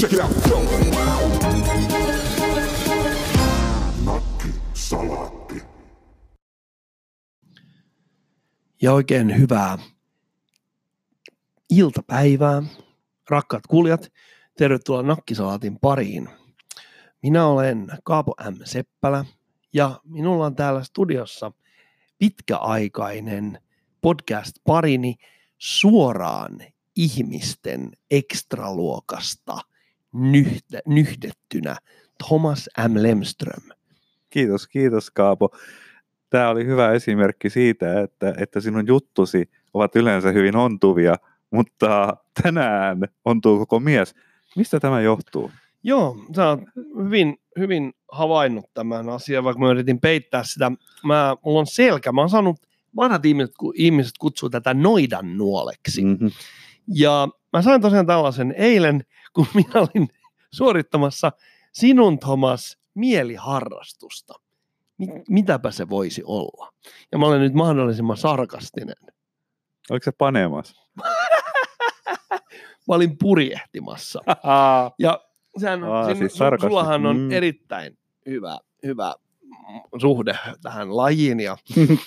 Check it out. Ja oikein hyvää iltapäivää, rakkaat kuulijat. Tervetuloa Nakkisalaatin pariin. Minä olen Kaapo M. Seppälä ja minulla on täällä studiossa pitkäaikainen podcast-parini suoraan ihmisten ekstraluokasta nyhde, nyhdettynä Thomas M. Lemström. Kiitos, kiitos Kaapo. Tämä oli hyvä esimerkki siitä, että, että sinun juttusi ovat yleensä hyvin ontuvia, mutta tänään ontuu koko mies. Mistä tämä johtuu? Joo, sä oot hyvin, hyvin havainnut tämän asian, vaikka mä yritin peittää sitä. Mä, mulla on selkä, mä oon saanut, vanhat ihmiset, ihmiset kutsuu tätä noidan nuoleksi. Mm-hmm. Ja mä sain tosiaan tällaisen eilen, kun minä olin suorittamassa sinun Thomas mieliharrastusta. Mi- mitäpä se voisi olla? Ja mä olen nyt mahdollisimman sarkastinen. Oliko se panemas? Mä olin purjehtimassa. Ja sehän, Aa, sin, siis su, sarkasti. sullahan on Mm. erittäin hyvä, hyvä suhde tähän lajiin. Ja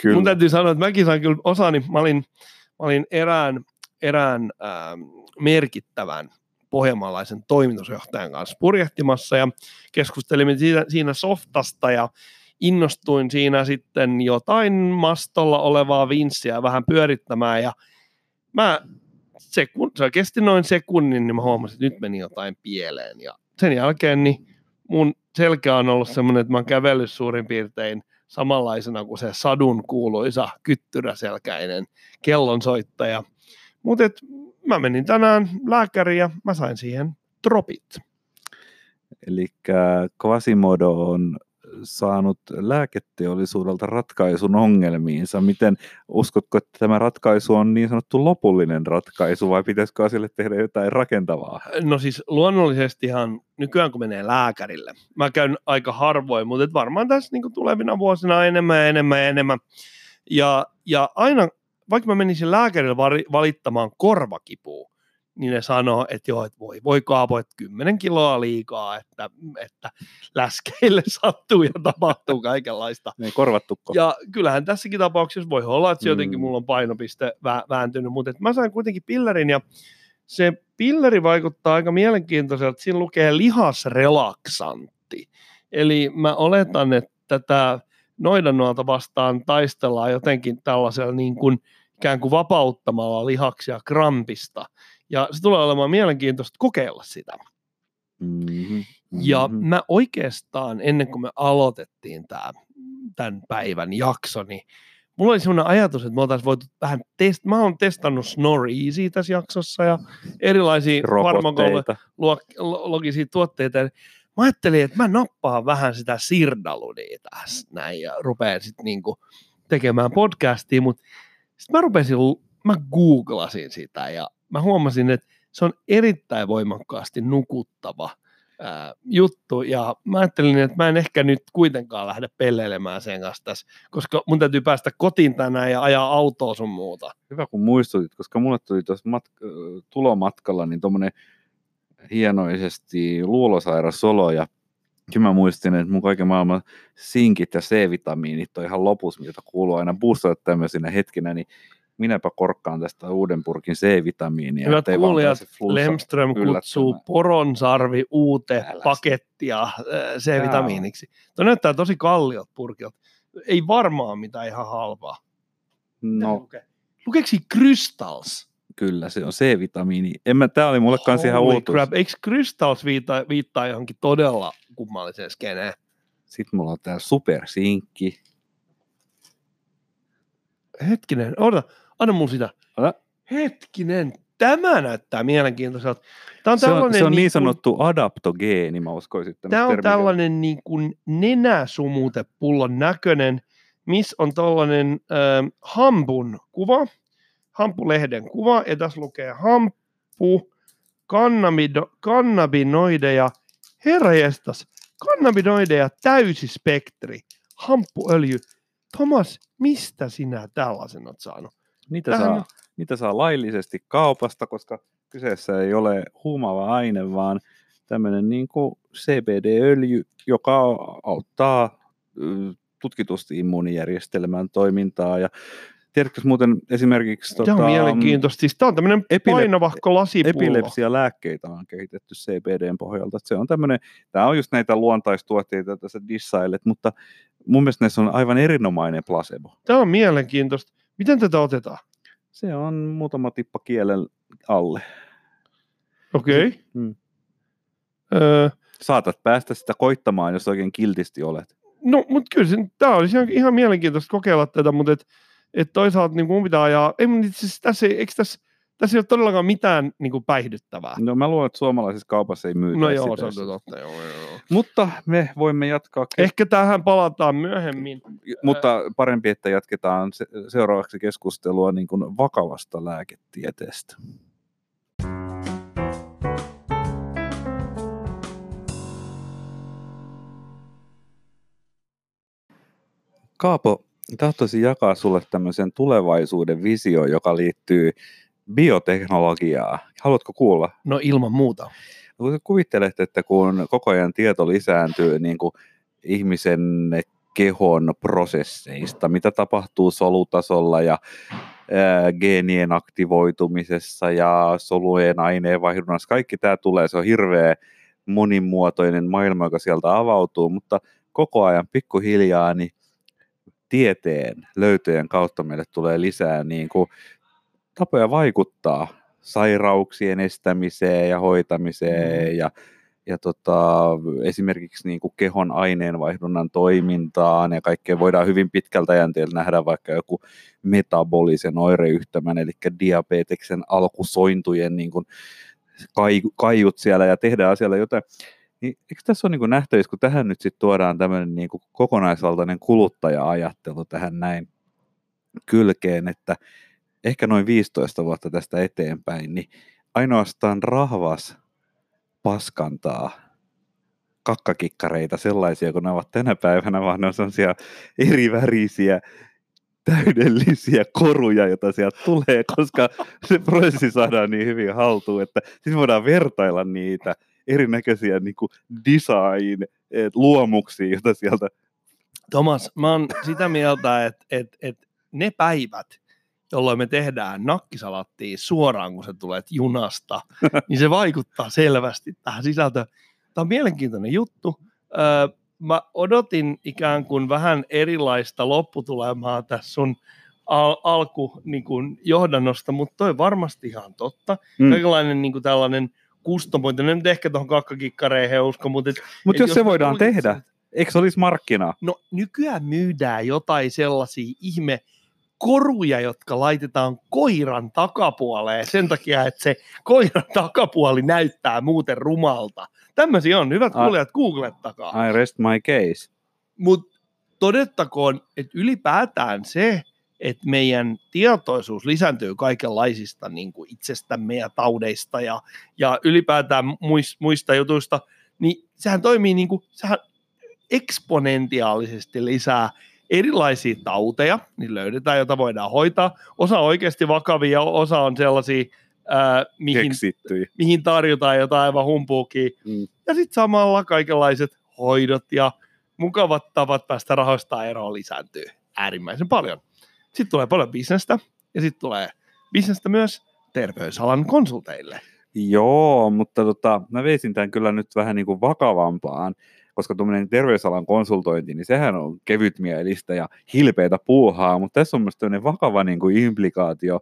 Kyllä. mun täytyy sanoa, että mäkin sain kyllä osani. Mä olin, mä olin erään, erään ähm, merkittävän pohjanmaalaisen toimitusjohtajan kanssa purjehtimassa ja keskustelimme siinä, siinä softasta ja innostuin siinä sitten jotain mastolla olevaa vinssiä vähän pyörittämään ja mä sekun, se kesti noin sekunnin, niin mä huomasin, että nyt meni jotain pieleen ja sen jälkeen niin mun selkä on ollut semmoinen, että mä oon kävellyt suurin piirtein samanlaisena kuin se sadun kuuluisa kyttyräselkäinen kellonsoittaja. Mutta mä menin tänään lääkäriin ja mä sain siihen tropit. Eli Quasimodo on saanut lääketeollisuudelta ratkaisun ongelmiinsa. Miten uskotko, että tämä ratkaisu on niin sanottu lopullinen ratkaisu vai pitäisikö asialle tehdä jotain rakentavaa? No siis luonnollisestihan nykyään kun menee lääkärille, mä käyn aika harvoin, mutta varmaan tässä niin tulevina vuosina enemmän ja enemmän ja enemmän. Ja, ja aina, vaikka mä menisin lääkärille valittamaan korvakipua, niin ne sanoo, että joo, että voi, voi kaapo, että 10 kiloa liikaa, että, että läskeille sattuu ja tapahtuu kaikenlaista. Ne ei korvattuko? Ja kyllähän tässäkin tapauksessa voi olla, että se jotenkin Mm. mulla on painopiste vä- vääntynyt, mutta et mä sain kuitenkin pillerin ja se pilleri vaikuttaa aika mielenkiintoiselta. Siinä lukee lihasrelaksantti. Eli mä oletan, että tätä noidannuolta vastaan taistellaan jotenkin tällaisella niin kuin ikään kuin vapauttamalla lihaksia krampista. Ja se tulee olemaan mielenkiintoista kokeilla sitä. Mm-hmm. Ja mä oikeastaan, ennen kuin me aloitettiin tämä, tämän päivän jakso, niin mulla oli sellainen ajatus, että me oltaisiin voitu vähän test... Mä oon testannut Snore Easy tässä jaksossa ja erilaisia farmakologisia tuotteita. Mä ajattelin, että mä nappaan vähän sitä sirdaludia tässä näin ja rupean sitten niinku tekemään podcastia, mutta sitten mä rupesin, mä googlasin sitä ja mä huomasin, että se on erittäin voimakkaasti nukuttava ää, juttu, ja mä ajattelin, että mä en ehkä nyt kuitenkaan lähde pelleilemään sen kanssa tässä, koska mun täytyy päästä kotiin tänään ja ajaa autoa sun muuta. Hyvä kun muistutit, koska mulle tuli tuossa mat- ö, tulomatkalla niin tuommoinen hienoisesti luulosairas olo ja kyllä mä muistin, että mun kaiken maailman sinkit ja C-vitamiinit on ihan lopussa, mitä kuuluu aina boostata tämmöisinä hetkinä, niin minäpä korkkaan tästä uuden purkin C-vitamiinia. Hyvät kuulijat, Lemström kutsuu poronsarvi uute Älä pakettia ää, C-vitamiiniksi. Tuo näyttää tosi kalliot purkilta. Ei varmaan mitään ihan halpaa. Mitä No lukee? Lukeeko siinä Crystals? Kyllä, se on C-vitamiini. En mä, tää oli mulle kanssa ihan Holy uutuus. crap. Eikö Crystals viittaa, viittaa johonkin todella kummalliseen skeneen? Sitten mulla on tää supersinkki. Hetkinen, odota, anna mun sitä. Ota. Hetkinen, tämä näyttää mielenkiintoiselta. Tämä on Se on, se on niin kuin- sanottu adaptogeeni, mä uskoisin. Tämä on termi- tällainen niin kuin nenäsumutepullon näköinen, missä on tällainen äh, hampun kuva, hampulehden kuva, ja tässä lukee hamppu, kannabido, kannabinoideja, herra jestas, kannabinoideja täysispektri, hamppuöljy. Thomas, mistä sinä tällaisen olet saanut? Niitä Tähän saa, niitä saa laillisesti kaupasta, koska kyseessä ei ole huumaava aine, vaan tämmöinen niin CBD-öljy, joka auttaa tutkitusti immuunijärjestelmän toimintaa ja Tiedätkö muuten esimerkiksi... Tämä on mielenkiintoista. Siis tämä on tämmöinen epile- painavahko lasipullo. epilepsialääkkeitä on kehitetty CBDn pohjalta. Se on tämmöinen, tämä on just näitä luontaistuotteita, joita sä dissailet, mutta mun mielestä näissä on aivan erinomainen placebo. Tämä on mielenkiintoista. Miten tätä otetaan? Se on muutama tippa kielen alle. Okei. Okay. Mm. Öö, Saatat päästä sitä koittamaan, jos oikein kiltisti olet. no, mutta kyllä se, tämä olisi ihan, ihan mielenkiintoista kokeilla tätä, mutta et, et toisaalta niin mun pitää ajaa, ei, mutta itse tässä, ei- eikö tässä, tässä ei ole todellakaan mitään niin kuin päihdyttävää. No mä luulen, että suomalaisessa kaupassa ei myytä No joo, sitä. se on totta. Joo, joo. Mutta me voimme jatkaa. kes- Ehkä tähän palataan myöhemmin. Mutta parempi, että jatketaan se, seuraavaksi keskustelua niin kuin vakavasta lääketieteestä. Kaapo, tahtoisin jakaa sulle tämmöisen tulevaisuuden visio, joka liittyy bioteknologiaan. Haluatko kuulla? No ilman muuta. Kun sä kuvittelet, että kun koko ajan tieto lisääntyy niin kuin ihmisen kehon prosesseista, mitä tapahtuu solutasolla ja ää, geenien aktivoitumisessa ja solujen aineenvaihdunnassa, kaikki tämä tulee, se on hirveä monimuotoinen maailma, joka sieltä avautuu, mutta koko ajan pikkuhiljaa niin tieteen löytöjen kautta meille tulee lisää niin kuin tapoja vaikuttaa sairauksien estämiseen ja hoitamiseen ja, ja tota, esimerkiksi niin kuin kehon aineenvaihdunnan toimintaan ja kaikkea voidaan hyvin pitkältä jänteellä nähdä vaikka joku metabolisen oireyhtymän, eli diabeteksen alkusointujen niin kuin kai, kaiut siellä ja tehdään asialle jotain. Niin, eikö tässä ole niin nähtävissä, kun tähän nyt sitten tuodaan tämmöinen niin kokonaisvaltainen kuluttaja-ajattelu tähän näin kylkeen, että ehkä noin 15 vuotta tästä eteenpäin, niin ainoastaan rahvas paskantaa kakkakikkareita sellaisia, kun ne ovat tänä päivänä, vaan ne on sellaisia eri värisiä, täydellisiä koruja, joita sieltä tulee, koska se prosessi saadaan niin hyvin haltuun, että siis voidaan vertailla niitä erinäköisiä niin kuin design-luomuksia, joita sieltä Tomas, mä oon sitä mieltä, että, että, että ne päivät, jolloin me tehdään nakkisalattia suoraan, kun se tulee junasta, niin se vaikuttaa selvästi tähän sisältöön. Tämä on mielenkiintoinen juttu. Öö, mä odotin ikään kuin vähän erilaista lopputulemaa tässä sun al- alku niin kuin johdannosta, mutta toi varmasti ihan totta. Mm. Kaikenlainen niin kuin tällainen kustomointi, no nyt ehkä tuohon kakkakikkareihin usko, mutta et, Mutta et jos se voidaan tulkitsen- tehdä, eikö se olisi markkinaa? No nykyään myydään jotain sellaisia ihme koruja, jotka laitetaan koiran takapuoleen sen takia, että se koiran takapuoli näyttää muuten rumalta. Tämmöisiä on. Hyvät kuulijat, googlettakaa. I rest my case. Mutta todettakoon, että ylipäätään se, että meidän tietoisuus lisääntyy kaikenlaisista niin kuin itsestämme ja taudeista ja, ja ylipäätään muis, muista jutuista, niin sehän toimii niin kuin, sehän eksponentiaalisesti lisää erilaisia tauteja, niin löydetään, joita voidaan hoitaa. Osa on oikeasti vakavia, osa on sellaisia, ää, mihin, mihin tarjotaan jotain aivan humpuukia. Mm. Ja sitten samalla kaikenlaiset hoidot ja mukavat tavat päästä rahoista eroon lisääntyy äärimmäisen paljon. Sitten tulee paljon bisnestä ja sitten tulee bisnestä myös terveysalan konsulteille. Joo, mutta tota, mä veisin tämän kyllä nyt vähän niin kuin vakavampaan, koska tuommoinen terveysalan konsultointi, niin sehän on kevytmielistä ja hilpeitä puuhaa, mutta tässä on myös tämmöinen vakava niin kuin implikaatio,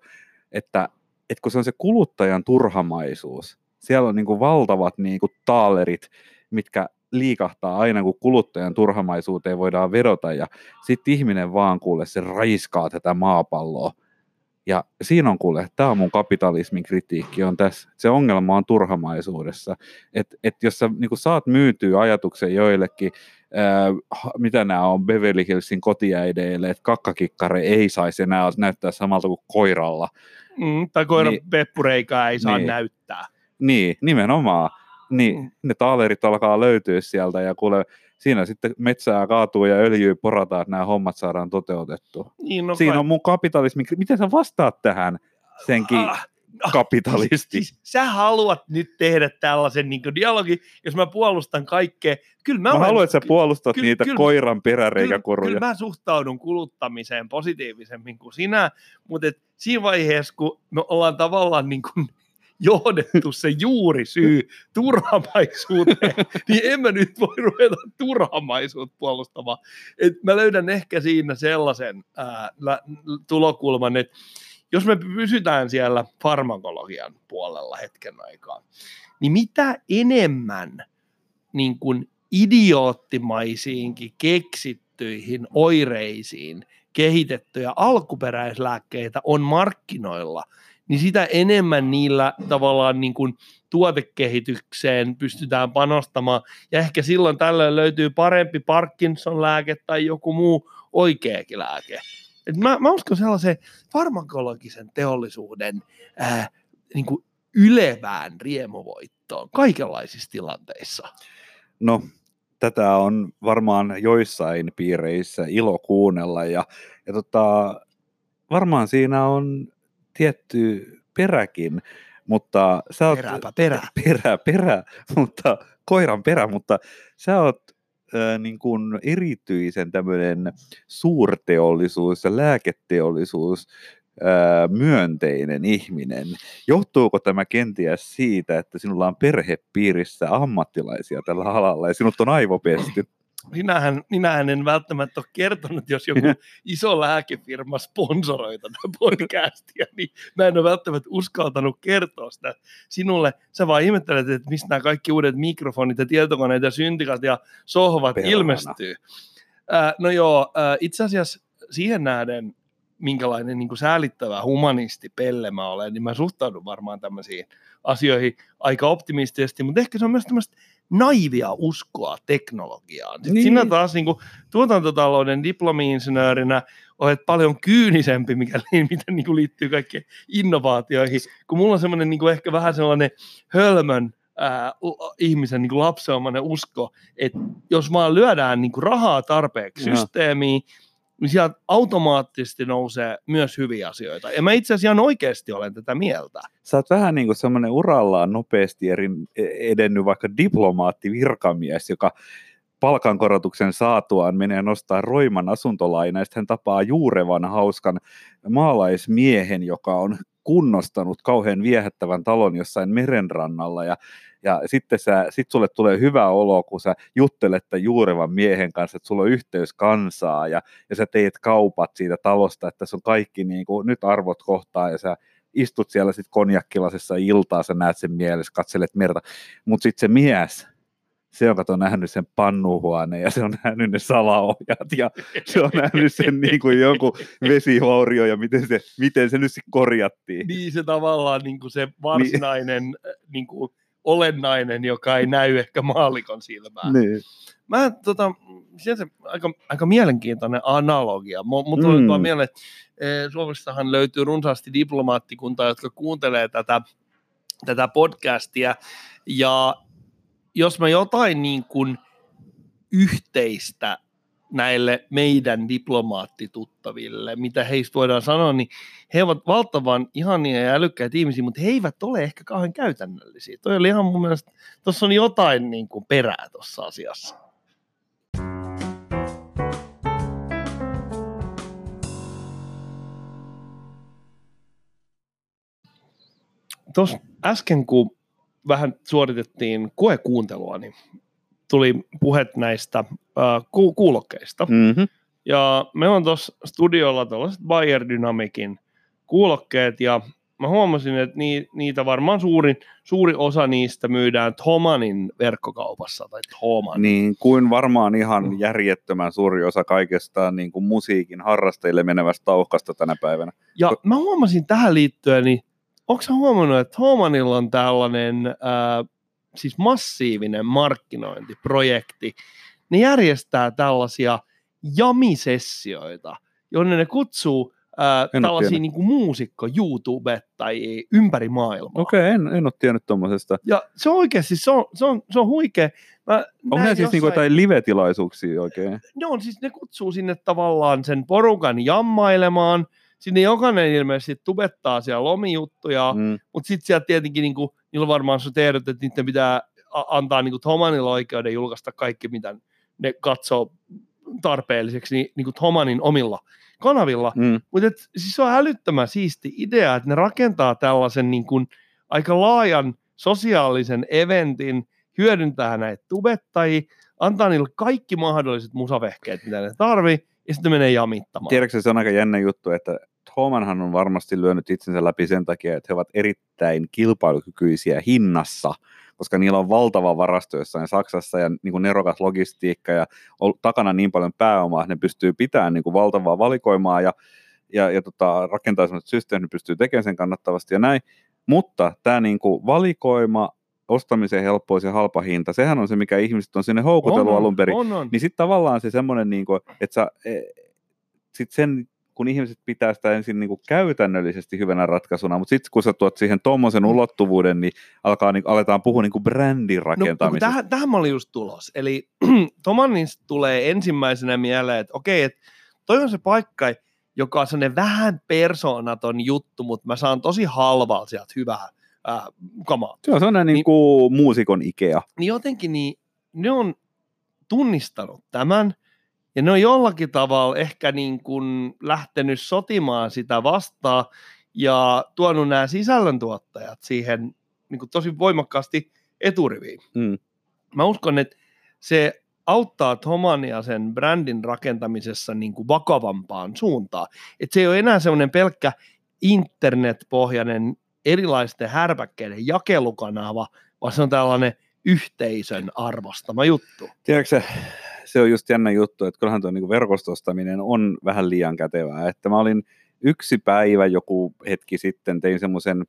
että, että kun se on se kuluttajan turhamaisuus, siellä on niin kuin valtavat niin kuin taalerit, mitkä liikahtaa aina, kun kuluttajan turhamaisuuteen voidaan vedota, ja sitten ihminen vaan kuule, se raiskaa tätä maapalloa. Ja siinä on kuule, tämä on mun kapitalismin kritiikki on tässä. Se ongelma on turhamaisuudessa. Että et jos sä niin saat myytyä ajatuksen joillekin, ää, mitä nämä on Beverly Hillsin kotiäideille, että kakkakikkare ei saisi enää näyttää samalta kuin koiralla. Mm, tai koiran Niin. peppureikaa ei saa niin. näyttää. Niin, nimenomaan. Niin, Mm. ne taalerit alkaa löytyä sieltä ja kuule, siinä sitten metsää kaatuu ja öljyä porataan, että nämä hommat saadaan toteutettua. Niin, no Siinä kai- on mun kapitalismi. Miten sä vastaat tähän senkin Ah, kapitalisti. Siis sä haluat nyt tehdä tällaisen niin dialogin, jos mä puolustan kaikkea. Kyllä mä, Mä olen- haluan, että sä puolustat kyllä- niitä kyllä- koiran kyllä, peräreikäkoruja. kyllä mä suhtaudun kuluttamiseen positiivisemmin kuin sinä, mutta et siinä vaiheessa, kun me ollaan tavallaan niin kuin johdettu se juuri syy turhamaisuuteen, niin en mä nyt voi ruveta turhamaisuutta puolustamaan. Et mä löydän ehkä siinä sellaisen ää, lä- tulokulman, että jos me pysytään siellä farmakologian puolella hetken aikaa, niin mitä enemmän niin kuin idioottimaisiinkin keksittyihin oireisiin kehitettyjä alkuperäislääkkeitä on markkinoilla, niin sitä enemmän niillä tavallaan niin kuin tuotekehitykseen pystytään panostamaan. Ja ehkä silloin tällöin löytyy parempi Parkinson-lääke tai joku muu oikeakin lääke. Et mä, mä uskon sellaisen farmakologisen teollisuuden ää, niin kuin ylevään riemuvoittoon kaikenlaisissa tilanteissa. No, tätä on varmaan joissain piireissä ilo kuunnella ja, ja tota, varmaan siinä on tietty peräkin, mutta sä oot, Perääpä perä. perä, perä, mutta koiran perä, mutta sä oot äh, niin kuin erityisen tämmöinen suurteollisuus ja lääketeollisuus ää, myönteinen ihminen. Johtuuko tämä kenties siitä, että sinulla on perhepiirissä ammattilaisia tällä alalla ja sinut on aivopesty? Minähän, minähän en välttämättä ole kertonut, jos joku iso lääkefirma sponsoroi tätä podcastia, niin mä en ole välttämättä uskaltanut kertoa sitä sinulle. Sä vaan ihmettelet, että mistä nämä kaikki uudet mikrofonit ja tietokoneet ja syntikat ja sohvat Perhana. ilmestyy. Äh, no joo, äh, itse asiassa siihen nähden, minkälainen niin säälittävä humanisti pelle mä olen, niin mä suhtaudun varmaan tämmöisiin asioihin aika optimistisesti, mutta ehkä se on myös tämmöistä naivia uskoa teknologiaan. Sitten Niin. Sinä taas niin kuin, tuotantotalouden diplomi-insinöörinä olet paljon kyynisempi, mikä miten niin kuin liittyy kaikkiin innovaatioihin, kun mulla on semmoinen niin kuin ehkä vähän sellainen hölmön ää, ihmisen niin kuin lapseomainen usko, että jos vaan lyödään niin kuin rahaa tarpeeksi Joo. systeemiin, niin sieltä automaattisesti nousee myös hyviä asioita. Ja mä itse asiassa ihan oikeasti olen tätä mieltä. Sä oot vähän niin kuin semmoinen urallaan nopeasti erin, edennyt vaikka diplomaatti, virkamies, joka palkankorotuksen saatuaan menee nostaa roiman asuntolaina, ja hän tapaa juurevan hauskan maalaismiehen, joka on kunnostanut kauhean viehättävän talon jossain merenrannalla, ja, ja sitten sä, sit sulle tulee hyvä olo, kun sä juttelet tämän juurevan miehen kanssa, että sulla on yhteys kansaa, ja, ja sä teet kaupat siitä talosta, että tässä on kaikki niin kuin, nyt arvot kohtaa, ja sä istut siellä sitten konjakkilasessa iltaa, sä näet sen mielessä, katselet merta, mutta sitten se mies, se, on nähnyt sen pannuhuoneen ja se on nähnyt ne salaojat ja se on nähnyt sen niin kuin jonkun vesivaurio ja miten se, miten se nyt sitten korjattiin. Niin se tavallaan niin kuin se varsinainen niin kuin olennainen, joka ei näy ehkä maalikon silmään. Niin. Mä tota, se se aika, aika mielenkiintoinen analogia. Mutta Mm. mm. mieleen, että eh, Suomessahan löytyy runsaasti diplomaattikuntaa, jotka kuuntelee tätä, tätä podcastia. Ja jos mä jotain niin kuin yhteistä näille meidän diplomaattituttaville, mitä heistä voidaan sanoa, niin he ovat valtavan ihania ja älykkäitä ihmisiä, mutta he eivät ole ehkä kauhean käytännöllisiä. Toi oli ihan mun mielestä, tuossa on jotain niin kuin perää tuossa asiassa. Tuossa äsken, kun vähän suoritettiin koekuuntelua, niin tuli puhet näistä äh, ku- kuulokkeista. Mm-hmm. Ja meillä on tuossa studiolla tällaiset Bayer Dynamicin kuulokkeet, ja mä huomasin, että ni, niitä varmaan suurin, suuri osa niistä myydään Thomanin verkkokaupassa, tai Thoman. Niin kuin varmaan ihan järjettömän suuri osa kaikesta niin kuin musiikin harrastajille menevästä tauhkasta tänä päivänä. Ja mä huomasin tähän liittyen, niin onko sä huomannut, että Thomanilla on tällainen ää, siis massiivinen markkinointiprojekti. Ne järjestää tällaisia jamisessioita, jonne ne kutsuu ää, En tällaisia niin kuin muusikko YouTube tai ympäri maailmaa. Okei, okay, en, en ole tiennyt tuommoisesta. Ja se on oikeasti, se on, se on, se on huikea. Mä Onko nämä siis niinku jossain- jotain live-tilaisuuksia oikein? ne on siis, ne kutsuu sinne tavallaan sen porukan jammailemaan, sinne jokainen ilmeisesti tubettaa siellä lomijuttuja, Mm. mutta sitten sieltä tietenkin niin kuin, niillä on varmaan se tiedot, että niiden pitää antaa niin kuin Thomanille oikeuden julkaista kaikki, mitä ne katsoo tarpeelliseksi, niin, niin kuin Thomanin omilla kanavilla. Mm. Mutta siis se on älyttömän siisti idea, että ne rakentaa tällaisen niin kuin aika laajan sosiaalisen eventin, hyödyntää näitä tubettajia, antaa niille kaikki mahdolliset musavehkeet, mitä ne tarvii, ja sitten menee jamittamaan. Tiedätkö, se on aika jännä juttu, että Thomanhan on varmasti lyönyt itsensä läpi sen takia, että he ovat erittäin kilpailukykyisiä hinnassa, koska niillä on valtava varasto jossain Saksassa ja niin kuin nerokas logistiikka ja on takana niin paljon pääomaa, että ne pystyy pitämään niin kuin valtavaa valikoimaa ja, ja, ja tota, rakentaa sellaiset systeemit, ne pystyy tekemään sen kannattavasti ja näin. Mutta tämä niin kuin valikoima, ostamisen helppous ja halpa hinta, sehän on se, mikä ihmiset on sinne houkutellut alun perin. On, on. Niin sitten tavallaan se semmoinen, niin kuin, että sä, e, sit sen, kun ihmiset pitää sitä ensin niin kuin käytännöllisesti hyvänä ratkaisuna, mutta sitten kun sä tuot siihen tuommoisen ulottuvuuden, niin, alkaa, niin aletaan puhua niin kuin brändin No, no, rakentamisesta. tähän, tähän mä olin just tulos. Eli Tomannista tulee ensimmäisenä mieleen, että okei, että toi on se paikka, joka on sellainen vähän persoonaton juttu, mutta mä saan tosi halvalla sieltä hyvää ää, kamaa. Se on sellainen niin, Niin- kuin muusikon Ikea. Niin jotenkin niin, ne on tunnistanut tämän, ja ne on jollakin tavalla ehkä niin kuin lähtenyt sotimaan sitä vastaan, ja tuonut nämä sisällöntuottajat siihen niin kuin tosi voimakkaasti eturiviin. Mm. mä uskon, että se auttaa Tomania sen brändin rakentamisessa niin kuin vakavampaan suuntaan. Että se ei ole enää semmoinen pelkkä internetpohjainen erilaisten härpäkkeiden jakelukanava, vaan se on tällainen yhteisön arvostama juttu. Tiedätkö se, on just jännä juttu, että kyllähän tuo niin verkostostaminen on vähän liian kätevää. Että mä olin yksi päivä joku hetki sitten, tein semmoisen,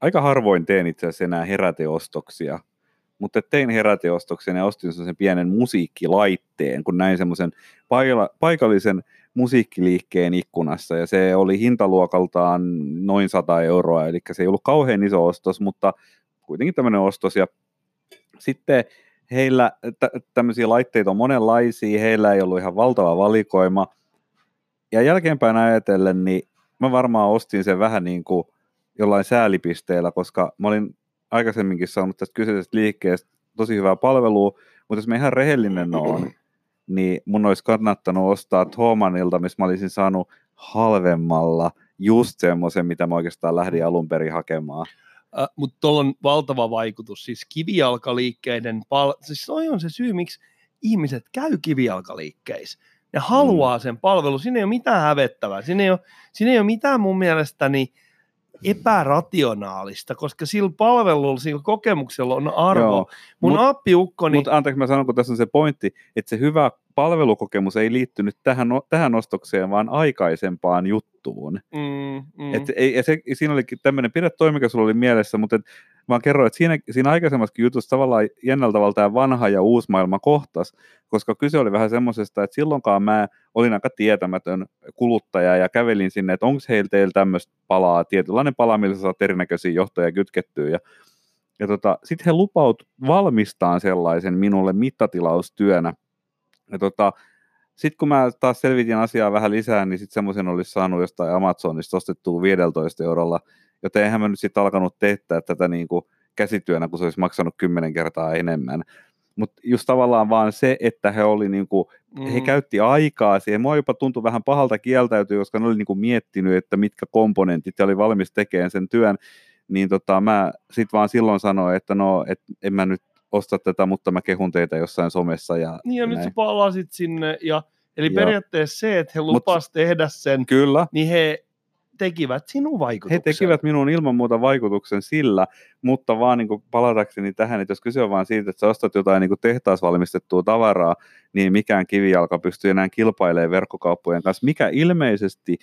aika harvoin teen itse asiassa enää heräteostoksia, mutta tein heräteostoksen ja ostin sen pienen musiikkilaitteen, kun näin semmoisen paikallisen musiikkiliikkeen ikkunassa, ja se oli hintaluokaltaan noin 100 euroa, eli se ei ollut kauhean iso ostos, mutta kuitenkin tämmöinen ostos, ja sitten heillä tä- tämmöisiä laitteita on monenlaisia, heillä ei ollut ihan valtava valikoima, ja jälkeenpäin ajatellen, niin mä varmaan ostin sen vähän niin kuin jollain säälipisteellä, koska mä olin aikaisemminkin saanut tästä kyseisestä liikkeestä tosi hyvää palvelua, mutta jos mä ihan rehellinen oon, niin mun olisi kannattanut ostaa Thomanilta, missä mä olisin saanut halvemmalla just semmoisen, mitä mä oikeastaan lähdin alun perin hakemaan. Äh, Mutta tuolla on valtava vaikutus. Siis kivijalkaliikkeiden, pal- siis toi on se syy, miksi ihmiset käy kivijalkaliikkeissä. Ne haluaa sen palvelun. Siinä ei ole mitään hävettävää. Siinä ei ole, siinä ei ole mitään mun mielestäni epärationaalista, koska sillä palvelulla, sillä kokemuksella on arvo. Joo, Mun mut- appiukkoni, Mutta anteeksi mä sanon, kun tässä on se pointti, että se hyvä palvelukokemus ei liittynyt tähän, tähän ostokseen, vaan aikaisempaan juttuun. mm, mm, Et ei, ja se, siinä olikin tämmöinen, pidä toi, mikä sulla oli mielessä, mutta et, mä kerroin, että siinä, siinä aikaisemmassakin jutussa tavallaan jännällä tavalla tämä vanha ja uusi maailma kohtas, koska kyse oli vähän semmoisesta, että silloinkaan mä olin aika tietämätön kuluttaja ja kävelin sinne, että onko heillä teillä tämmöistä palaa, tietynlainen pala, millä sä saat erinäköisiä johtoja kytkettyä ja ja tota, sitten he lupaut valmistaan sellaisen minulle mittatilaustyönä. Ja tota, sitten kun mä taas selvitin asiaa vähän lisää, niin sitten semmoisen olisi saanut jostain Amazonista ostettua 15 eurolla, joten eihän mä nyt sitten alkanut teettää tätä niin kuin käsityönä, kun se olisi maksanut kymmenen kertaa enemmän. Mutta just tavallaan vaan se, että he oli niin kuin, mm. he käytti aikaa siihen. Mua jopa tuntui vähän pahalta kieltäytyä, koska ne oli niin kuin miettinyt, että mitkä komponentit ja oli valmis tekemään sen työn. Niin tota, mä sitten vaan silloin sanoin, että no, et en mä nyt osta tätä, mutta mä kehun teitä jossain somessa. Ja, Niin ja nyt näin. sä palasit sinne. Ja, eli Joo. periaatteessa se, että he lupas tehdä sen, Kyllä, niin he tekivät sinun vaikutuksen. he tekivät minun ilman muuta vaikutuksen sillä, mutta vaan niin palatakseni tähän, että jos kyse on vaan siitä, että sä ostat jotain niin tehtaasvalmistettua tavaraa, niin mikään kivijalka pystyy enää kilpailemaan verkkokauppojen kanssa, mikä ilmeisesti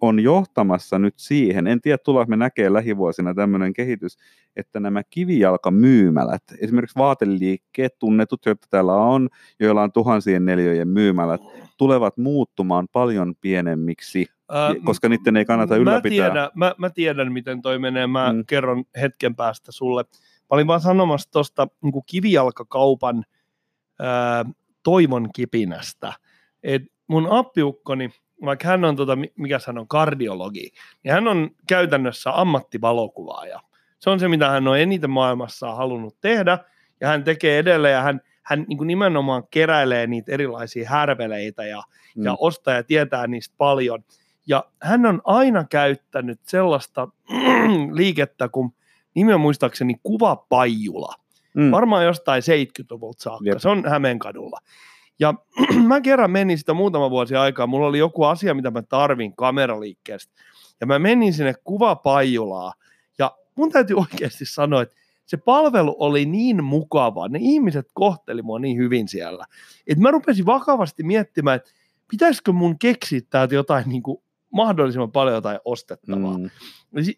on johtamassa nyt siihen, en tiedä tullaanko me näkee lähivuosina tämmöinen kehitys, että nämä kivijalkamyymälät, esimerkiksi vaateliikkeet, tunnetut, joita täällä on, joilla on tuhansien neljöjen myymälät, tulevat muuttumaan paljon pienemmiksi, Ää, koska niiden ei kannata mä ylläpitää. tiedän, mä, mä tiedän, miten toi menee. Mä Mm. kerron hetken päästä sulle. Mä olin vaan sanomassa tuosta niin kivijalkakaupan ää, toivon kipinästä. Et mun appiukkoni vaikka hän on, tota, mikä hän on, kardiologi, niin hän on käytännössä ammattivalokuvaaja. Se on se, mitä hän on eniten maailmassa halunnut tehdä, ja hän tekee edelleen, ja hän, hän niin kuin nimenomaan keräilee niitä erilaisia härveleitä, ja, mm. ja ostaa ja tietää niistä paljon. Ja hän on aina käyttänyt sellaista liikettä kuin nimen muistaakseni Kuvapajula. Mm. Varmaan jostain 70-luvulta saakka. Jep. Se on Hämeenkadulla. Ja mä kerran menin sitä muutama vuosi aikaa. Mulla oli joku asia, mitä mä tarvin kameraliikkeestä. Ja mä menin sinne Kuvapajulaa. Ja mun täytyy oikeasti sanoa, että se palvelu oli niin mukava, ne ihmiset kohteli mua niin hyvin siellä, että mä rupesin vakavasti miettimään, että pitäisikö mun keksiä täältä jotain niin kuin mahdollisimman paljon jotain ostettavaa. Mm.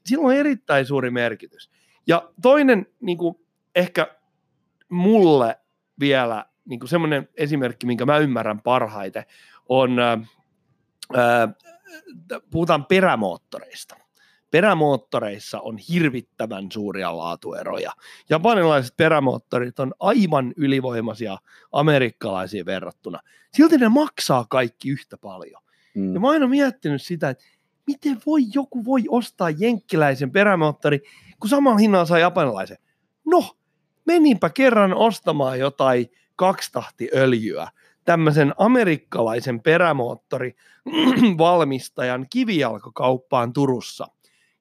Sillä on erittäin suuri merkitys. Ja toinen niin kuin, ehkä mulle vielä niin kuin semmoinen esimerkki, minkä mä ymmärrän parhaiten, on, ää, puhutaan perämoottoreista. Perämoottoreissa on hirvittävän suuria laatueroja. Japanilaiset perämoottorit on aivan ylivoimaisia amerikkalaisiin verrattuna. Silti ne maksaa kaikki yhtä paljon. Mm. Ja mä oon aina miettinyt sitä, että miten voi joku voi ostaa jenkkiläisen perämoottori, kun samalla hinnalla saa japanilaisen. No, meninpä kerran ostamaan jotain kaksitahtiöljyä, tämmöisen amerikkalaisen perämoottori valmistajan kivijalkakauppaan Turussa.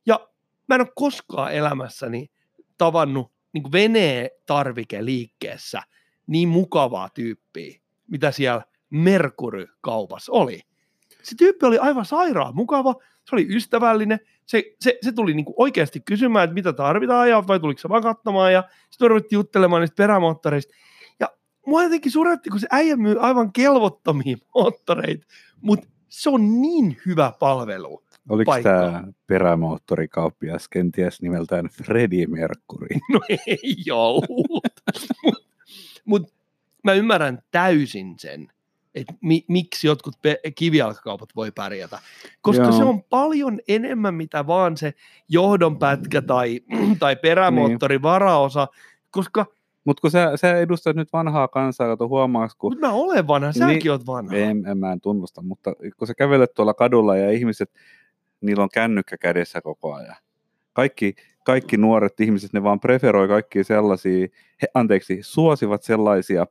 Ja mä en ole koskaan elämässäni tavannut niin veneen tarvikeliikkeessä niin mukavaa tyyppiä, mitä siellä Merkury-kaupassa oli. Se tyyppi oli aivan sairaan mukava, se oli ystävällinen, se, se, se tuli niinku oikeasti kysymään, että mitä tarvitaan ja vai tuliko se vaan katsomaan ja sitten ruvettiin juttelemaan niistä perämoottoreista. Mua jotenkin suretti, kun se äijä myy aivan kelvottomia moottoreita, mutta se on niin hyvä palvelu. Oliko tämä perämoottorikauppias kenties nimeltään Freddie Mercury? No ei ollut. Mutta mut, mä ymmärrän täysin sen, että mi, miksi jotkut pe- kivijalkakaupat voi pärjätä. Koska Joo. se on paljon enemmän mitä vaan se johdonpätkä tai, tai perämoottorin niin. varaosa, koska mutta kun sä, sä edustat nyt vanhaa kansaa, kato huomaaks, kun... Mutta mä olen vanha, säkin niin, oot vanha. En, en, mä en tunnusta, mutta kun sä kävelet tuolla kadulla ja ihmiset, niillä on kännykkä kädessä koko ajan. Kaikki, kaikki nuoret ihmiset, ne vaan preferoi kaikki sellaisia, he, anteeksi, suosivat sellaisia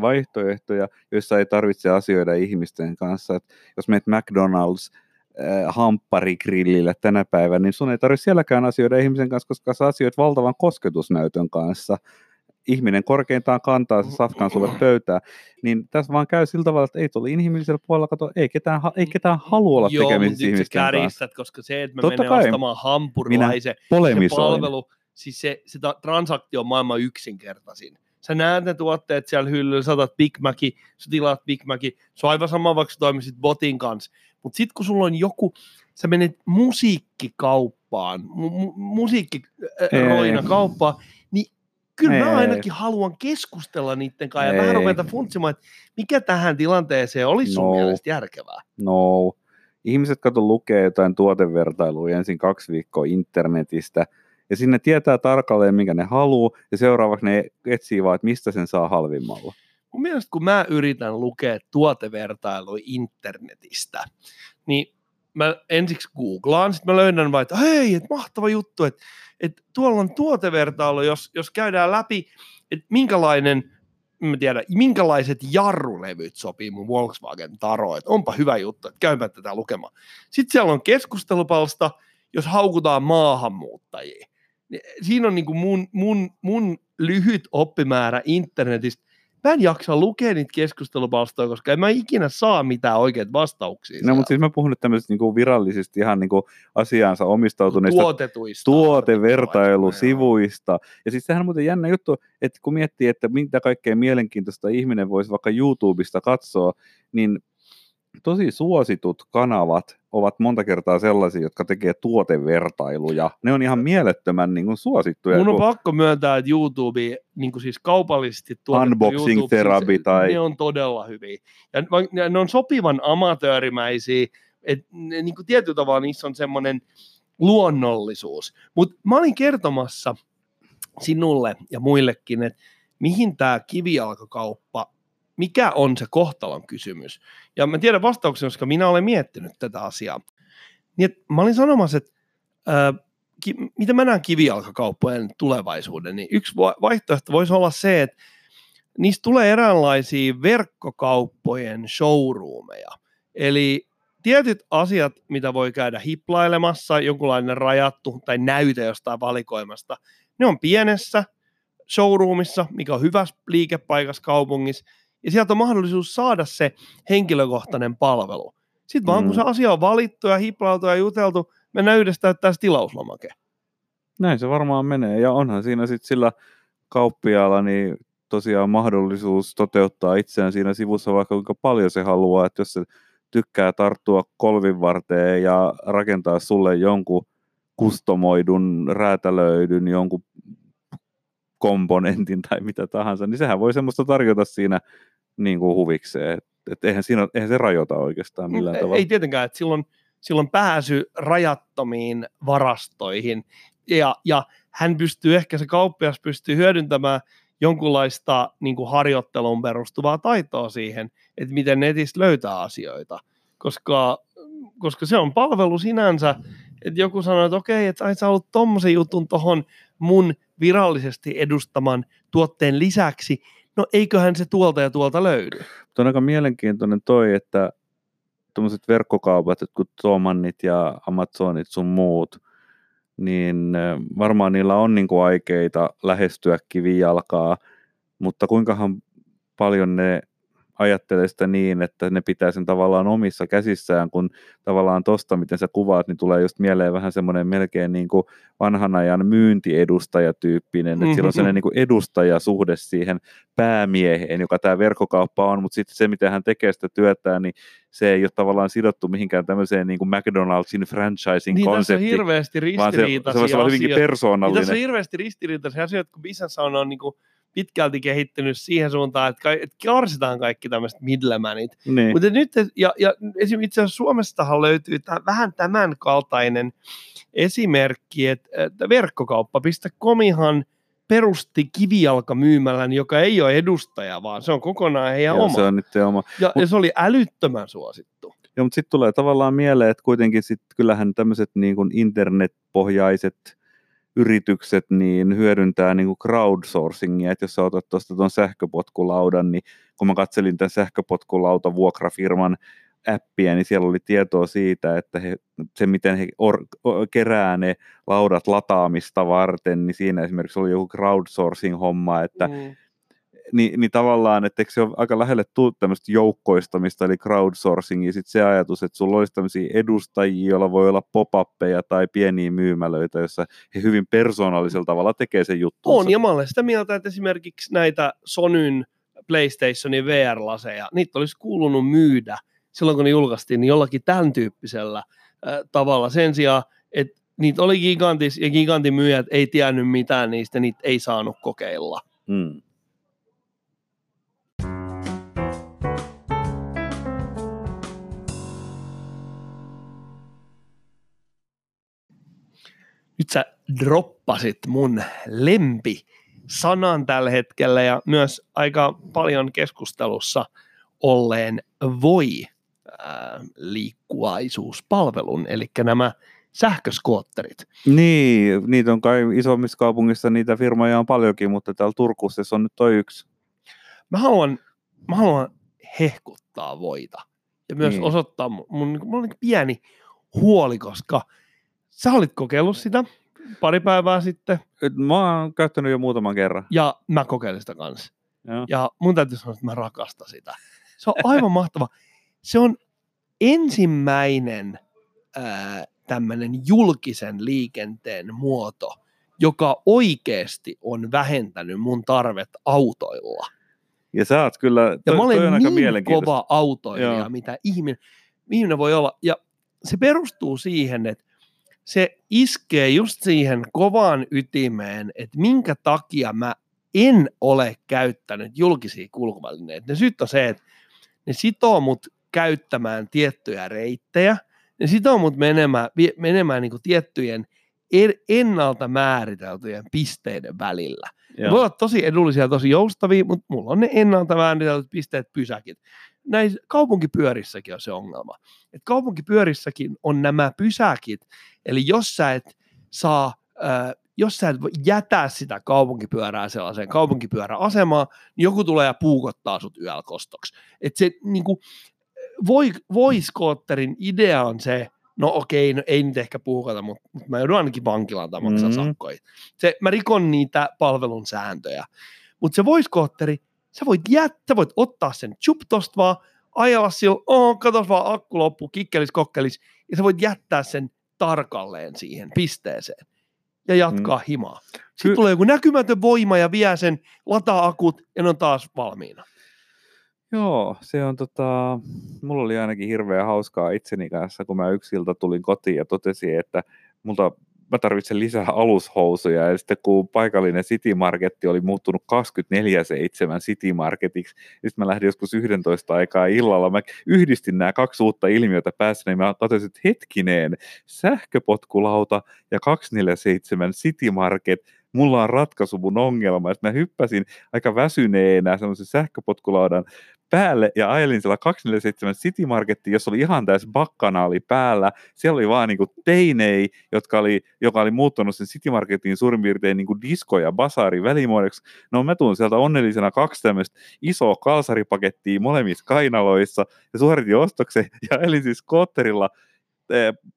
vaihtoehtoja, joissa ei tarvitse asioida ihmisten kanssa. Et jos meet McDonald's äh, hampparigrillille tänä päivänä, niin sun ei tarvitse sielläkään asioida ihmisen kanssa, koska sä asioit valtavan kosketusnäytön kanssa. Ihminen korkeintaan kantaa se safkan sulle pöytään, niin tässä vaan käy sillä tavalla, että ei tuolla inhimillisellä puolella, kato, ei ketään, ei ketään halua olla Joo, tekemisissä ihmisten kanssa. koska se, että me Totta menee kai. ostamaan hampurilaisen, se palvelu, siis se, se transaktio on maailman yksinkertaisin sä näet ne tuotteet siellä hyllyllä, sä otat Big Maci, sä tilaat Big Maci, se on aivan sama, vaikka sä toimisit botin kanssa. Mutta sitten kun sulla on joku, sä menet musiikkikauppaan, mu- musiikkiroina kauppaan, niin kyllä ei, mä ainakin ei. haluan keskustella niiden kanssa ja vähän ruveta funtsimaan, että mikä tähän tilanteeseen olisi sun no. mielestä järkevää. No, ihmiset kato lukee jotain tuotevertailuja ensin kaksi viikkoa internetistä – ja sinne tietää tarkalleen, minkä ne haluaa, ja seuraavaksi ne etsii vaan, että mistä sen saa halvimmalla. Mun mielestä kun mä yritän lukea tuotevertailuja internetistä, niin mä ensiksi googlaan, sitten mä löydän vaan, että hei, että mahtava juttu, että, että tuolla on tuotevertailu, jos, jos käydään läpi, että minkälainen, mä tiedän, minkälaiset jarrulevyt sopii mun Volkswagen Taro, että onpa hyvä juttu, että käypä tätä lukemaan. Sitten siellä on keskustelupalsta, jos haukutaan maahanmuuttajia niin siinä on niin kuin mun, mun, mun lyhyt oppimäärä internetistä. Mä en jaksa lukea niitä keskustelupalstoja, koska en mä ikinä saa mitään oikeita vastauksia. No, mutta siis mä puhun nyt tämmöisistä niin virallisista ihan niin kuin asiaansa omistautuneista Tuotetuista. tuotevertailusivuista. Ja siis sehän on muuten jännä juttu, että kun miettii, että mitä kaikkea mielenkiintoista ihminen voisi vaikka YouTubesta katsoa, niin tosi suositut kanavat ovat monta kertaa sellaisia, jotka tekee tuotevertailuja. Ne on ihan mielettömän niin kuin, suosittuja. Mun on kun... pakko myöntää, että YouTube, niin kuin siis kaupallisesti Unboxing YouTube, Therapy siis, tai... Ne on todella hyviä. Ja ne on sopivan amatöörimäisiä, että ne, niin kuin tietyllä tavalla niissä on semmoinen luonnollisuus. Mutta mä olin kertomassa sinulle ja muillekin, että mihin tämä kivijalkakauppa mikä on se kohtalon kysymys. Ja mä tiedän vastauksen, koska minä olen miettinyt tätä asiaa. Niin, että mä olin sanomassa, että ää, ki, mitä mä näen kivijalkakauppojen tulevaisuuden, niin yksi vaihtoehto voisi olla se, että niistä tulee eräänlaisia verkkokauppojen showroomeja. Eli tietyt asiat, mitä voi käydä hiplailemassa, jonkunlainen rajattu tai näyte jostain valikoimasta, ne on pienessä showroomissa, mikä on hyvässä liikepaikassa kaupungissa, ja sieltä on mahdollisuus saada se henkilökohtainen palvelu. Sitten vaan mm. kun se asia on valittu ja hiplailtu ja juteltu, mennään yhdessä täyttää tilauslomake. Näin se varmaan menee, ja onhan siinä sitten sillä kauppiaalla niin tosiaan mahdollisuus toteuttaa itseään siinä sivussa vaikka kuinka paljon se haluaa, että jos se tykkää tarttua kolvin varteen ja rakentaa sulle jonkun kustomoidun, räätälöidyn, jonkun komponentin tai mitä tahansa, niin sehän voi semmoista tarjota siinä niin kuin huvikseen. Että et eihän, siinä, eihän se rajoita oikeastaan millään ei, tavalla. Ei tietenkään, että silloin, silloin pääsy rajattomiin varastoihin ja, ja hän pystyy, ehkä se kauppias pystyy hyödyntämään jonkunlaista niin kuin harjoitteluun perustuvaa taitoa siihen, että miten netistä löytää asioita, koska, koska se on palvelu sinänsä, että joku sanoo, että okei, että ai sä ollut tommosen jutun tuohon mun virallisesti edustaman tuotteen lisäksi, no eiköhän se tuolta ja tuolta löydy. Tuo on aika mielenkiintoinen toi, että tuommoiset verkkokaupat, jotkut Tomannit ja Amazonit sun muut, niin varmaan niillä on niin kuin aikeita lähestyä kivijalkaa, mutta kuinkahan paljon ne ajattelee sitä niin, että ne pitää sen tavallaan omissa käsissään, kun tavallaan tosta, miten sä kuvaat, niin tulee just mieleen vähän semmoinen melkein niin kuin vanhan ajan myyntiedustajatyyppinen, että mm-hmm. siellä on sellainen niin kuin edustajasuhde siihen päämieheen, joka tämä verkkokauppa on, mutta sitten se, miten hän tekee sitä työtään, niin se ei ole tavallaan sidottu mihinkään tämmöiseen niin kuin McDonald'sin franchising niin, konseptiin. Niin, on hirveästi ristiriitaisia vaan se, se olla hyvinkin persoonallinen. Niin, tässä on hirveästi ristiriitaisia asioita, kun business on, on niin kuin pitkälti kehittynyt siihen suuntaan, että, ka- että karsitaan kaikki tämmöiset middlemanit. Niin. Mutta nyt, ja, ja esimerkiksi itse asiassa Suomestahan löytyy tämän, vähän tämän kaltainen esimerkki, että, että verkkokauppa.comihan perusti kivijalkamyymälän, joka ei ole edustaja, vaan se on kokonaan heidän Joo, oma. Se on nyt oma. Ja, Mut, ja se oli älyttömän suosittu. Joo, mutta sitten tulee tavallaan mieleen, että kuitenkin sit, kyllähän tämmöiset niin internetpohjaiset yritykset niin hyödyntää niin crowdsourcingia, että jos sä otat tuosta tuon sähköpotkulaudan, niin kun mä katselin tämän sähköpotkulauta vuokrafirman appia, niin siellä oli tietoa siitä, että he, se miten he or, kerää ne laudat lataamista varten, niin siinä esimerkiksi oli joku crowdsourcing-homma, että mm niin, niin tavallaan, että eikö se ole aika lähelle tullut tämmöistä joukkoistamista, eli crowdsourcingia, sitten se ajatus, että sulla olisi tämmöisiä edustajia, joilla voi olla pop tai pieniä myymälöitä, joissa he hyvin persoonallisella tavalla tekee sen juttu. On, ja mä olen sitä mieltä, että esimerkiksi näitä Sonyn PlayStationin VR-laseja, niitä olisi kuulunut myydä silloin, kun ne julkaistiin, niin jollakin tämän tyyppisellä äh, tavalla. Sen sijaan, että niitä oli gigantis, ja gigantin myyjät ei tiennyt mitään niistä, niitä ei saanut kokeilla. Hmm. Nyt sä droppasit mun lempi sanan tällä hetkellä ja myös aika paljon keskustelussa olleen voi liikkuvaisuuspalvelun, eli nämä sähköskootterit. Niin, niitä on kai isommissa kaupungissa, niitä firmoja on paljonkin, mutta täällä Turkussa on nyt toi yksi. Mä haluan, mä haluan hehkuttaa voita ja myös niin. osoittaa mun, mun, mun pieni huoli, koska – Sä olit kokeillut sitä pari päivää sitten. Mä oon käyttänyt jo muutaman kerran. Ja mä kokeilin sitä kanssa. Ja, ja mun täytyy sanoa, että mä rakastan sitä. Se on aivan mahtava. Se on ensimmäinen ää, tämmöinen julkisen liikenteen muoto, joka oikeasti on vähentänyt mun tarvet autoilla. Ja sä oot kyllä, toi, ja mä olen toi niin kova autoilija, Joo. mitä ihminen, ihminen voi olla. Ja se perustuu siihen, että se iskee just siihen kovaan ytimeen, että minkä takia mä en ole käyttänyt julkisia kulkuvälineitä. Ne syyt on se, että ne sitoo mut käyttämään tiettyjä reittejä, ne sitoo mut menemään, menemään niin tiettyjen ennalta määriteltyjen pisteiden välillä. Ne voi olla tosi edullisia ja tosi joustavia, mutta mulla on ne ennalta määritellyt pisteet pysäkit. Näissä kaupunkipyörissäkin on se ongelma. Et kaupunkipyörissäkin on nämä pysäkit, eli jos sä et saa, äh, jos sä et jätä sitä kaupunkipyörää sellaiseen kaupunkipyöräasemaan, niin joku tulee ja puukottaa sut yöllä kostoksi. Et se niin kuin, voi, voiskootterin idea on se, no okei, no ei nyt ehkä puhukata, mutta, mutta mä joudun ainakin vankilaan tai maksaa Mhm. sakkoja. Se, mä rikon niitä palvelun sääntöjä. Mutta se voiskootteri, sä voit, jät, sä voit ottaa sen chup tosta vaan, ajalla sillä, oh, katos vaan akku loppu, kikkelis kokkelis, ja sä voit jättää sen tarkalleen siihen pisteeseen ja jatkaa mm. himaa. Sitten Ky- tulee joku näkymätön voima ja vie sen, lataa akut ja ne on taas valmiina. Joo, se on tota, mulla oli ainakin hirveän hauskaa itseni kanssa, kun mä yksi ilta tulin kotiin ja totesin, että multa mä tarvitsen lisää alushousuja. Ja sitten kun paikallinen City Marketti oli muuttunut 24-7 City Marketiksi, niin sitten mä lähdin joskus 11 aikaa illalla. Mä yhdistin nämä kaksi uutta ilmiötä päässä, niin mä totesin, että hetkinen, sähköpotkulauta ja 247 City Market, mulla on ratkaisu mun ongelma. Että mä hyppäsin aika väsyneenä semmoisen sähköpotkulaudan päälle ja ajelin siellä 247 City Markettiin, jossa oli ihan täys bakkanaali päällä. Siellä oli vaan niinku teinei, jotka oli, joka oli muuttanut sen City Marketin suurin piirtein niinku disko- ja basaari välimuodoksi. No mä tuun sieltä onnellisena kaksi tämmöistä isoa kalsaripakettia molemmissa kainaloissa ja suoritin ostoksen ja ajelin siis skootterilla eh,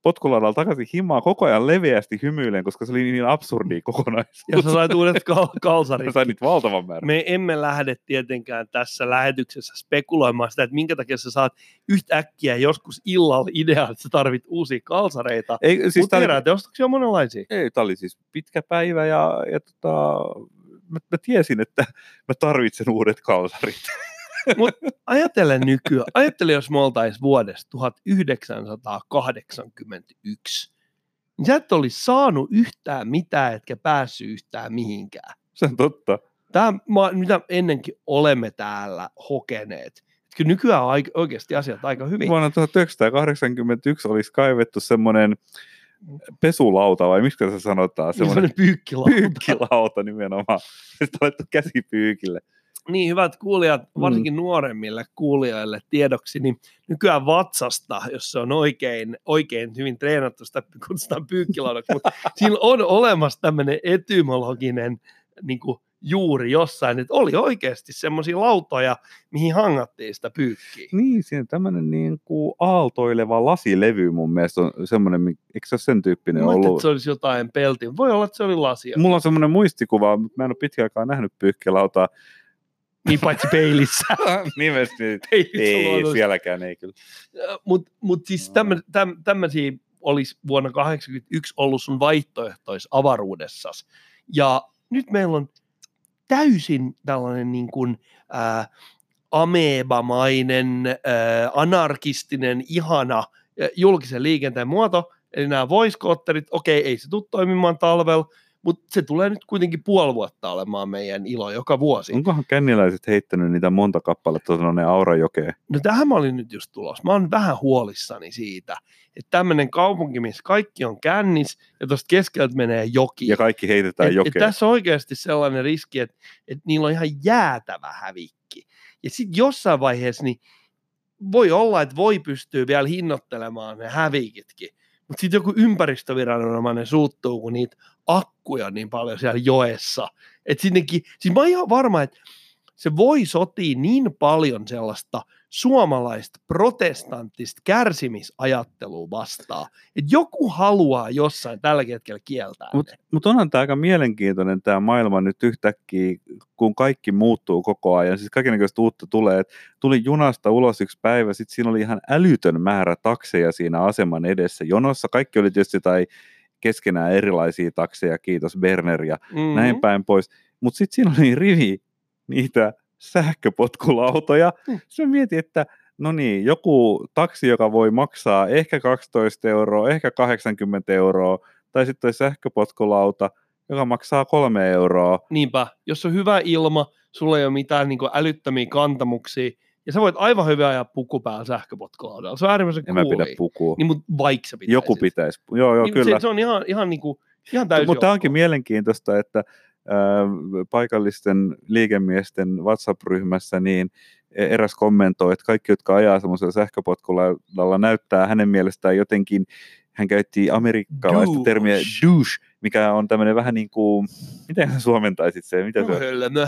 potkuladalla takaisin himaa koko ajan leveästi hymyilen, koska se oli niin absurdi kokonaisuus. Ja sä sait uudet kal- Mä kalsarit. sain niitä valtavan määrän. Me emme lähde tietenkään tässä lähetyksessä spekuloimaan sitä, että minkä takia sä saat yhtäkkiä joskus illalla ideaa, että sä tarvit uusia kalsareita. Ei, siis Siis tää oli, Mutta on monenlaisia. ei, tää oli siis pitkä päivä ja, ja tota, mä, mä, tiesin, että mä tarvitsen uudet kalsarit. Ajattele nykyään, ajattele jos me oltaisiin vuodessa 1981, niin sä et olisi saanut yhtään mitään, etkä päässyt yhtään mihinkään. Se on totta. Tämä, mitä ennenkin olemme täällä hokeneet. Et Kyllä nykyään on oikeasti asiat aika hyvin. Vuonna 1981 olisi kaivettu semmoinen pesulauta, vai miksi se sanotaan? Semmoinen Semmoinen pyykkilauta. pyykkilauta nimenomaan. Sitten alettu käsi pyykille. Niin, hyvät kuulijat, varsinkin nuoremmille kuulijoille tiedoksi, niin nykyään vatsasta, jos se on oikein, oikein hyvin treenattu, sitä kutsutaan pyykkilaudaksi, mutta sillä on olemassa tämmöinen etymologinen niin kuin juuri jossain, että oli oikeasti semmoisia lautoja, mihin hangattiin sitä pyykkiä. Niin, siinä tämmöinen niin kuin aaltoileva lasilevy mun mielestä on semmoinen, eikö se ole sen tyyppinen Mä ollut? että se olisi jotain peltiä. Voi olla, että se oli lasia. Mulla on semmoinen muistikuva, mutta mä en ole pitkään aikaa nähnyt pyykkilautaa. Niin paitsi peilissä. Nimesti. Peilissä ei, luonnollisesti. sielläkään ei kyllä. Mutta mut siis tämmö, täm, tämmöisiä olisi vuonna 1981 ollut sun vaihtoehtois avaruudessas. Ja nyt meillä on täysin tällainen niin kuin, ää, amebamainen, ää, anarkistinen, ihana julkisen liikenteen muoto, eli nämä voiskootterit, okei, ei se tule toimimaan talvella, mutta se tulee nyt kuitenkin puoli vuotta olemaan meidän ilo joka vuosi. Onkohan känniläiset heittänyt niitä monta kappaletta tuonne Aurajokeen? No tähän mä olin nyt just tulossa. Mä oon vähän huolissani siitä, että tämmöinen kaupunki, missä kaikki on kännis ja tuosta keskeltä menee joki. Ja kaikki heitetään et, et jokeen. tässä on oikeasti sellainen riski, että, että niillä on ihan jäätävä hävikki. Ja sitten jossain vaiheessa niin voi olla, että voi pystyy vielä hinnoittelemaan ne hävikitkin. Mutta sitten joku ympäristöviranomainen suuttuu, kun niitä akkuja niin paljon siellä joessa. Että sinnekin, siis mä oon ihan varma, että se voi sotia niin paljon sellaista suomalaista protestanttista kärsimisajattelua vastaan, että joku haluaa jossain tällä hetkellä kieltää Mutta mut onhan tämä aika mielenkiintoinen tämä maailma nyt yhtäkkiä, kun kaikki muuttuu koko ajan. Siis kaikenlaista uutta tulee. Et tuli junasta ulos yksi päivä, sitten siinä oli ihan älytön määrä takseja siinä aseman edessä. Jonossa kaikki oli tietysti tai keskenään erilaisia takseja, kiitos Berner ja Mm-hmm. näin päin pois. Mutta sitten siinä oli rivi niitä sähköpotkulautoja. Mm. Sitten mietin, että no niin, joku taksi, joka voi maksaa ehkä 12 euroa, ehkä 80 euroa, tai sitten toi sähköpotkulauta, joka maksaa kolme euroa. Niinpä, jos on hyvä ilma, sulla ei ole mitään niin älyttömiä kantamuksia, ja sä voit aivan hyvin ajaa puku päällä sähköpotkulaudalla. Se on äärimmäisen En mä pidä pukua. Niin, mutta vaikka sä pitäisit. Joku pitäisi. Joo, joo, niin, kyllä. Se, se, on ihan, ihan, niin kuin, ihan täysin Mutta tämä onkin mielenkiintoista, että paikallisten liikemiesten WhatsApp-ryhmässä, niin e, eräs kommentoi, että kaikki, jotka ajaa semmoisella sähköpotkulalla, näyttää hänen mielestään jotenkin, hän käytti amerikkalaista douche. termiä douche, mikä on tämmöinen vähän niin kuin, miten hän suomentaisit se? Mitä se on? Hölmö.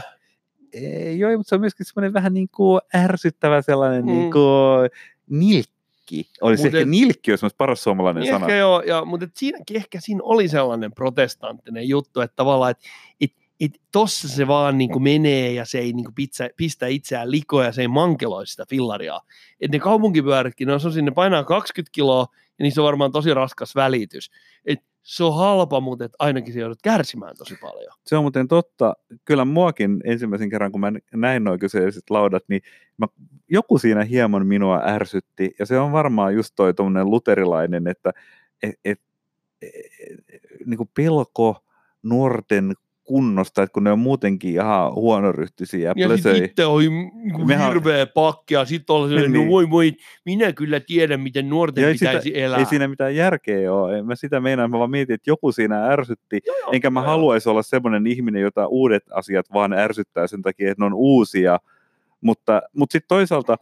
Joo, mutta se on myöskin semmoinen vähän niin kuin ärsyttävä sellainen mm. niin kuin nilkki. Olisi Mut ehkä et- nilkki, olisi myös paras suomalainen Niin sana. ehkä joo, ja, mutta siinäkin ehkä siinä oli sellainen protestanttinen juttu, että tavallaan, että et, et tossa se vaan niin menee ja se ei niin pistä, pistä itseään likoon ja se ei mankeloi sitä fillaria. Et ne kaupunkipyörätkin, ne on sellaisia, ne painaa 20 kiloa ja niissä on varmaan tosi raskas välitys. Et se on halpa, mutta ainakin se joudut kärsimään tosi paljon. Se on muuten totta. Kyllä muakin ensimmäisen kerran, kun mä näin nuo kyseiset laudat, niin mä, joku siinä hieman minua ärsytti. Ja se on varmaan just toi tuommoinen luterilainen, että et, et, et, niin kuin pelko nuorten kunnosta, että kun ne on muutenkin ihan huonoryhtisiä ja Ja sitten itse oli niin Mehän- hirveä pakki ja sitten oli sellainen, Niin. no voi voi, minä kyllä tiedän, miten nuorten Ja ei sitä- pitäisi elää. Ei siinä mitään järkeä ole. En mä sitä meinaan, mä vaan mietin, että joku siinä ärsytti. Joo, joo, Enkä mä joo. haluaisi olla semmoinen ihminen, jota uudet asiat vaan ärsyttää sen takia, että ne on uusia. Mutta, mutta sitten toisaalta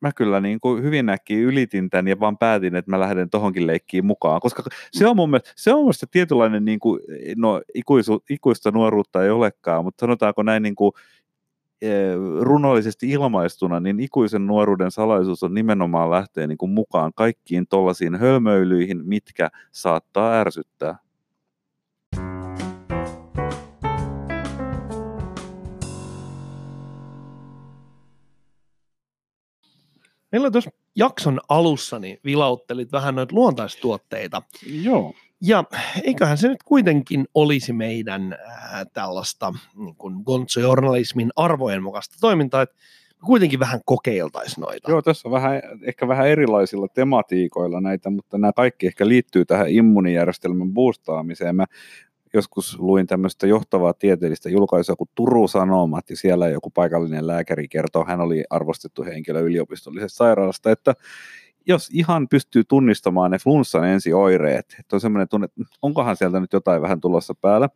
mä kyllä niin kuin hyvin äkkiä ylitin tämän ja vaan päätin, että mä lähden tohonkin leikkiin mukaan. Koska se on mun mielestä, se on mun mielestä tietynlainen, niin kuin, no ikuisu, ikuista nuoruutta ei olekaan, mutta sanotaanko näin niin kuin, eh, runollisesti ilmaistuna, niin ikuisen nuoruuden salaisuus on nimenomaan lähteä niin kuin mukaan kaikkiin tollaisiin hölmöilyihin, mitkä saattaa ärsyttää. Meillä tuossa jakson alussa niin vilauttelit vähän noita luontaistuotteita. Joo. Ja eiköhän se nyt kuitenkin olisi meidän äh, tällaista niin kuin gonzo-journalismin arvojen mukaista toimintaa, että kuitenkin vähän kokeiltaisiin noita. Joo, tässä on vähän, ehkä vähän erilaisilla tematiikoilla näitä, mutta nämä kaikki ehkä liittyy tähän immunijärjestelmän boostaamiseen. Mä joskus luin tämmöistä johtavaa tieteellistä julkaisua kuin Turun Sanomat, ja siellä joku paikallinen lääkäri kertoo, hän oli arvostettu henkilö yliopistollisesta sairaalasta, että jos ihan pystyy tunnistamaan ne flunssan ensioireet, että on semmoinen tunne, että onkohan sieltä nyt jotain vähän tulossa päällä,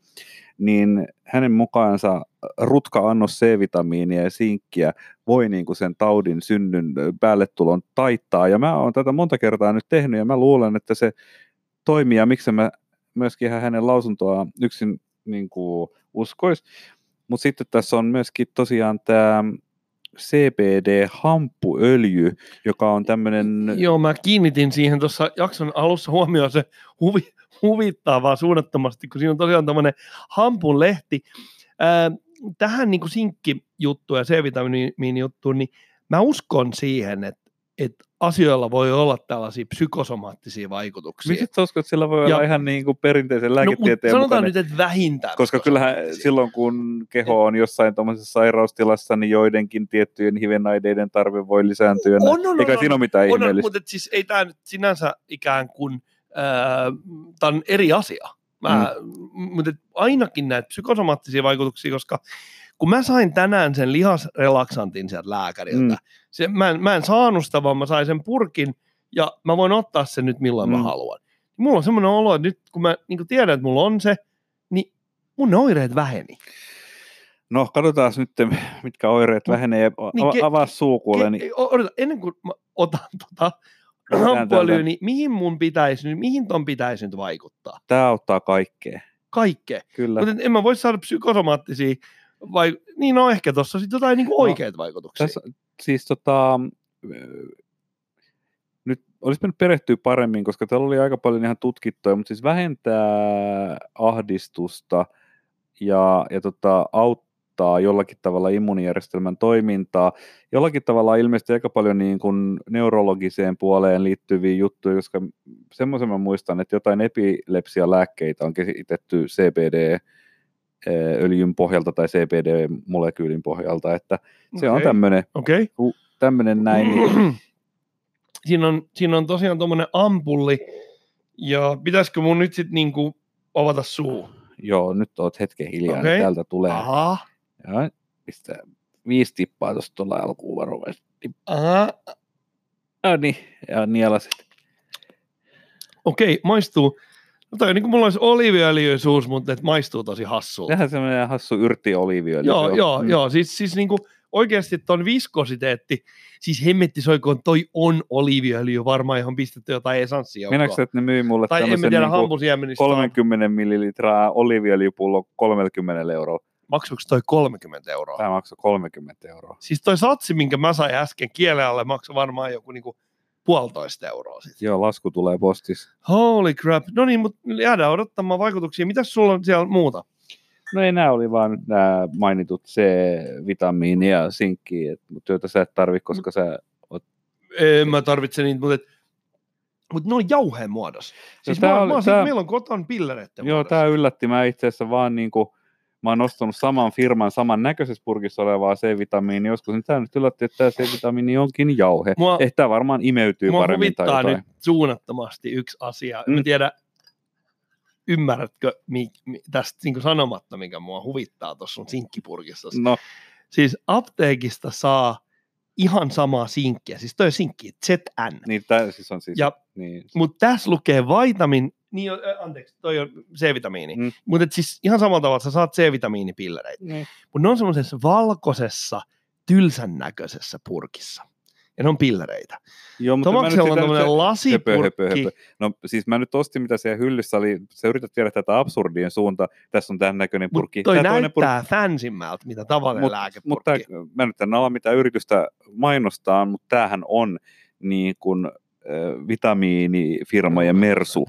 niin hänen mukaansa rutka-annos C-vitamiinia ja sinkkiä voi niin kuin sen taudin synnyn päälle tulon taittaa. Ja mä oon tätä monta kertaa nyt tehnyt ja mä luulen, että se toimii ja miksi mä myöskin ihan hänen lausuntoa yksin niin kuin uskois. Mutta sitten tässä on myöskin tosiaan tämä CBD-hamppuöljy, joka on tämmöinen... Joo, mä kiinnitin siihen tuossa jakson alussa huomioon se huvi, huvittaa vaan suunnattomasti, kun siinä on tosiaan tämmöinen hampun lehti. Ää, tähän niin sinkkijuttuun ja C-vitamiini-juttuun, niin mä uskon siihen, että, että asioilla voi olla tällaisia psykosomaattisia vaikutuksia. Sä uskot, että sillä voi olla Ja- ihan niin kuin perinteisen no, lääketieteen mutta sanotaan mukainen? nyt, että vähintään. Koska kyllähän silloin, kun keho on jossain tuommoisessa sairaustilassa, niin joidenkin tiettyjen hivenaineiden tarve voi lisääntyä. On, on, Eikä on, siinä on. ole mitään On, on, ihmeellistä. mutta et siis ei tämä nyt sinänsä ikään kuin, tämä on eri asia. Mä, mm. Mutta ainakin näitä psykosomaattisia vaikutuksia, koska kun mä sain tänään sen lihasrelaksantin sieltä lääkäriltä, Mm. se, mä, en, mä en saanut sitä, vaan mä sain sen purkin ja mä voin ottaa sen nyt milloin mm. Mä haluan. Mulla on semmoinen olo, että nyt kun mä niin tiedän, että mulla on se, niin mun ne oireet väheni. No, katsotaan nyt, mitkä oireet vähenee. niin Niin, ke- avaa suu kuule. Niin, Odota, ennen kuin mä otan tota täältä. niin mihin mun pitäisi nyt, mihin ton pitäisi nyt vaikuttaa? Tämä auttaa kaikkea. Kaikkea. Kyllä. Mutta en mä voi saada psykosomaattisia, vai, niin no ehkä tuossa sitten jotain niin No, oikeita vaikutuksia. Tässä, siis tota, nyt olisi mennyt perehtyä paremmin, koska täällä oli aika paljon ihan tutkittuja, mutta siis vähentää ahdistusta ja, ja tota, auttaa jollakin tavalla immunijärjestelmän toimintaa. Jollakin tavalla ilmeisesti aika paljon niin kuin neurologiseen puoleen liittyviä juttuja, koska semmoisen mä muistan, että jotain epilepsialääkkeitä on kehitetty CBD öljyn pohjalta tai CBD-molekyylin pohjalta, että se on Okei. tämmöinen Okei. tämmönen näin, niin siinä, on, siinä on tosiaan tuommoinen ampulli, ja pitäisikö mun nyt sitten niinku avata suu? joo, nyt oot hetken hiljaa, niin täältä tulee. Aha, Ja pistää viisi tippaa tuosta tuolla alkuun varovaisesti. aha. Ja niin, ja nielasit. Okei, maistuu. No toi niin kuin mulla olisi oliiviöljyisuus, mutta et maistuu tosi hassulta. Sehän semmoinen hassu yrtti oliiviöljy. Joo, on. joo, Mm. joo. Siis, siis niin kuin oikeasti ton viskositeetti, siis hemmetti soikoon, toi on oliiviöljy varmaan, johon pistetty jotain esanssia. Minäkö että ne myy mulle Tai en tiedä, niinku hampusiemenistä 30 millilitraa oliiviöljypullo 30 euroa. maksuuko toi 30 euroa? Tämä maksoi 30 euroa. Siis toi satsi, minkä mä sain äsken kielen alle, maksoi varmaan joku niinku puolitoista euroa. Sit. Joo, lasku tulee postissa. Holy crap. No niin, mutta jäädään odottamaan vaikutuksia. Mitäs sulla on siellä muuta? No ei nämä oli vaan nämä mainitut C-vitamiini ja sinkki, mutta joita sä et tarvi, koska sä En mä tarvitse niitä, mutta, et, mutta ne on jauheen muodossa. Siis tää mä, oli- mä, mä, tää- meillä on koton pillereiden Joo, tämä yllätti. Mä itse asiassa vaan niinku, mä oon ostanut saman firman saman näköisessä purkissa olevaa C-vitamiinia joskus, niin tämä nyt yllätti, että tämä C-vitamiini onkin jauhe. Mua, Ehkä tämä varmaan imeytyy mua paremmin tai jotain. nyt suunnattomasti yksi asia. Mm. Mm. tiedä, ymmärrätkö mi, mi, tästä niin sanomatta, mikä mua huvittaa tuossa sun sinkkipurkissa. No, Siis apteekista saa ihan samaa sinkkiä, siis toi sinkki, ZN. niin tämä siis on siis... Ja- niin, Mutta tässä lukee vitamin, niin, on- anteeksi, toi on C-vitamiini. Mm. Mm. Mutta siis ihan samalla tavalla, sä saat C-vitamiinipillereitä. niin. Mutta ne on semmoisessa valkoisessa, tylsän näköisessä purkissa. Ja ne on pillereitä. Joo, mutta Tomaksella on tämmöinen höpö, lasipurkki. höpö, höpö. No siis mä nyt ostin, mitä siellä hyllyssä oli. Sä yrität tiedä tätä absurdien suunta. Tässä on tämän näköinen Mutta purkki. toi Tää toinen näyttää purkki. fansimmältä, mitä tavallinen Mut- lääkepurkki. Mutta mä nyt en ala mitään yritystä mainostaa, mutta tämähän on niin kuin äh, vitamiinifirmojen mersu.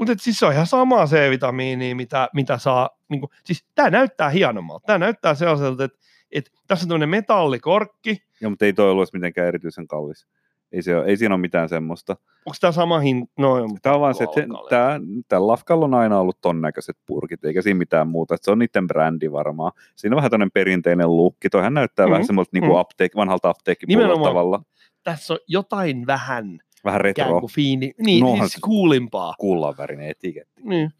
Mutta siis se on ihan samaa C-vitamiinia, mitä, mitä saa. Niin kuin, siis tämä näyttää hienommalta. Tämä näyttää sellaiselta, että, että tässä on tämmöinen metallikorkki. Joo, mutta ei toi ollut mitenkään erityisen kallis. Ei, se ole, ei siinä ole mitään semmoista. Onko tämä sama hinta? No, Tämä on vaan se, että tämä, tällä lafkalla on aina ollut ton näköiset purkit, eikä siinä mitään muuta. Et se on niiden brändi varmaan. Siinä on vähän tämmöinen perinteinen lukki. Toihan näyttää mm-hmm. vähän Mhm, semmoilta niin kuin apteek, vanhalta apteekkipuolelta Nimenomaan. tavalla. tässä on jotain vähän Vähän ikään retro, kuin fiini, niin Nohan siis kuulimpaa. kullanvärinen etiketti. Niin.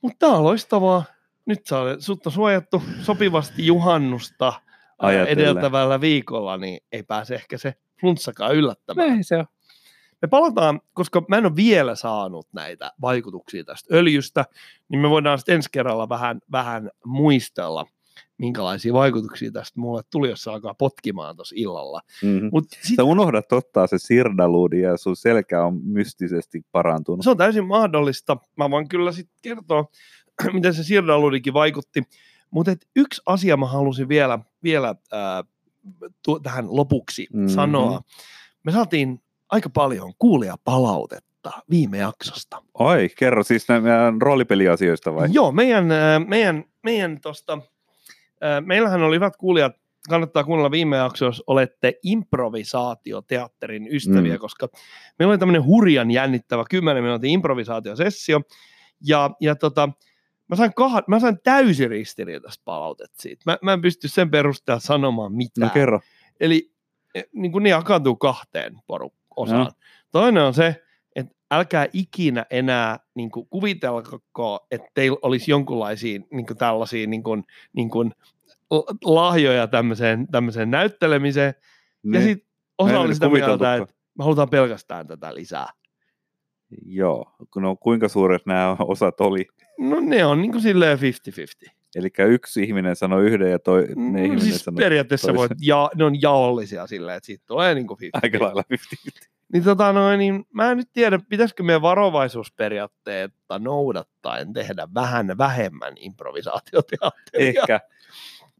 Mutta tämä on loistavaa. Nyt sä olet, sut on suojattu sopivasti juhannusta ää, Ajatellen. edeltävällä viikolla, niin ei pääse ehkä se flunssakaan yllättämään. Ei se on. Me palataan, koska mä en ole vielä saanut näitä vaikutuksia tästä öljystä, niin me voidaan sitten ensi kerralla vähän, vähän muistella, minkälaisia vaikutuksia tästä mulle tuli, jos se alkaa potkimaan tuossa illalla. Mm-hmm. Mut sit, Sä unohdat ottaa se sirdaluudi ja sun selkä on mystisesti parantunut. se on täysin mahdollista. Mä voin kyllä sitten kertoa, miten se sirdaludikin vaikutti. Mutta yksi asia mä halusin vielä, vielä ää, tu- tähän lopuksi Mhm. mm-hmm. sanoa. Me saatiin aika paljon kuulijapalautetta viime jaksosta. Ai, kerro siis nä- meidän roolipeliasioista vai? Joo, meidän, meidän, meidän tosta, meillähän oli hyvät kuulijat, kannattaa kuunnella viime jakso, jos olette improvisaatioteatterin ystäviä, Mm. koska meillä oli tämmöinen hurjan jännittävä 10 minuutin improvisaatiosessio, ja, ja tota, mä sain, kah- mä sain täysin ristiriitaista palautetta siitä. Mä, mä en pysty sen perusteella sanomaan mitään. No kerro. Eli eh, niin kuin ne jakaantuu kahteen poru- osaan. No. Toinen on se, älkää ikinä enää niin kuin kuvitelko, että teillä olisi jonkunlaisia niin kuin tällaisia niin kuin, niin kuin lahjoja tämmöiseen, tämmöiseen näyttelemiseen. Ja Niin, sitten osa oli sitä mieltä, että me halutaan pelkästään tätä lisää. Joo, no kuinka suuret nämä osat oli? No ne on niin kuin silleen 50-50. Eli yksi ihminen sanoi yhden ja toi, ne Mm, ihminen siis sanoi periaatteessa toisen. voit, ja, ne on jaollisia silleen, että siitä tulee niin kuin 50 aika lailla 50 Niin, tota noin, niin mä en nyt tiedä, pitäisikö meidän varovaisuusperiaatteetta noudattaen tehdä vähän vähemmän improvisaatioteatteria. Ehkä,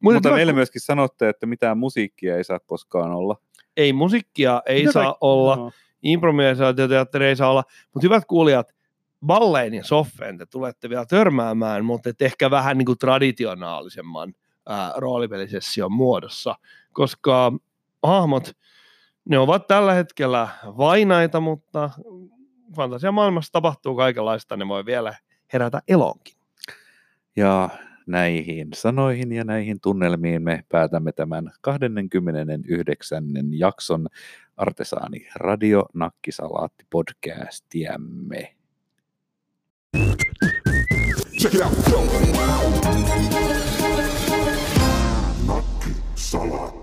Mutta mutta meille ku- myöskin sanotte, että mitään musiikkia ei saa koskaan olla. ei musiikkia ei Mitä saa kaik- olla, No. improvisaatioteatteri ei saa olla, mutta hyvät kuulijat, balleen ja soffeen te tulette vielä törmäämään, mutta et ehkä vähän niin kuin traditionaalisemman ää, roolipelisession muodossa, koska hahmot, ne ovat tällä hetkellä vainaita, mutta fantasiamaailmassa tapahtuu kaikenlaista, ne voi vielä herätä elonkin. Ja näihin sanoihin ja näihin tunnelmiin me päätämme tämän 29. jakson Artesaani Radio Nakkisalaatti podcastiamme. Check it out. Nakki Salat.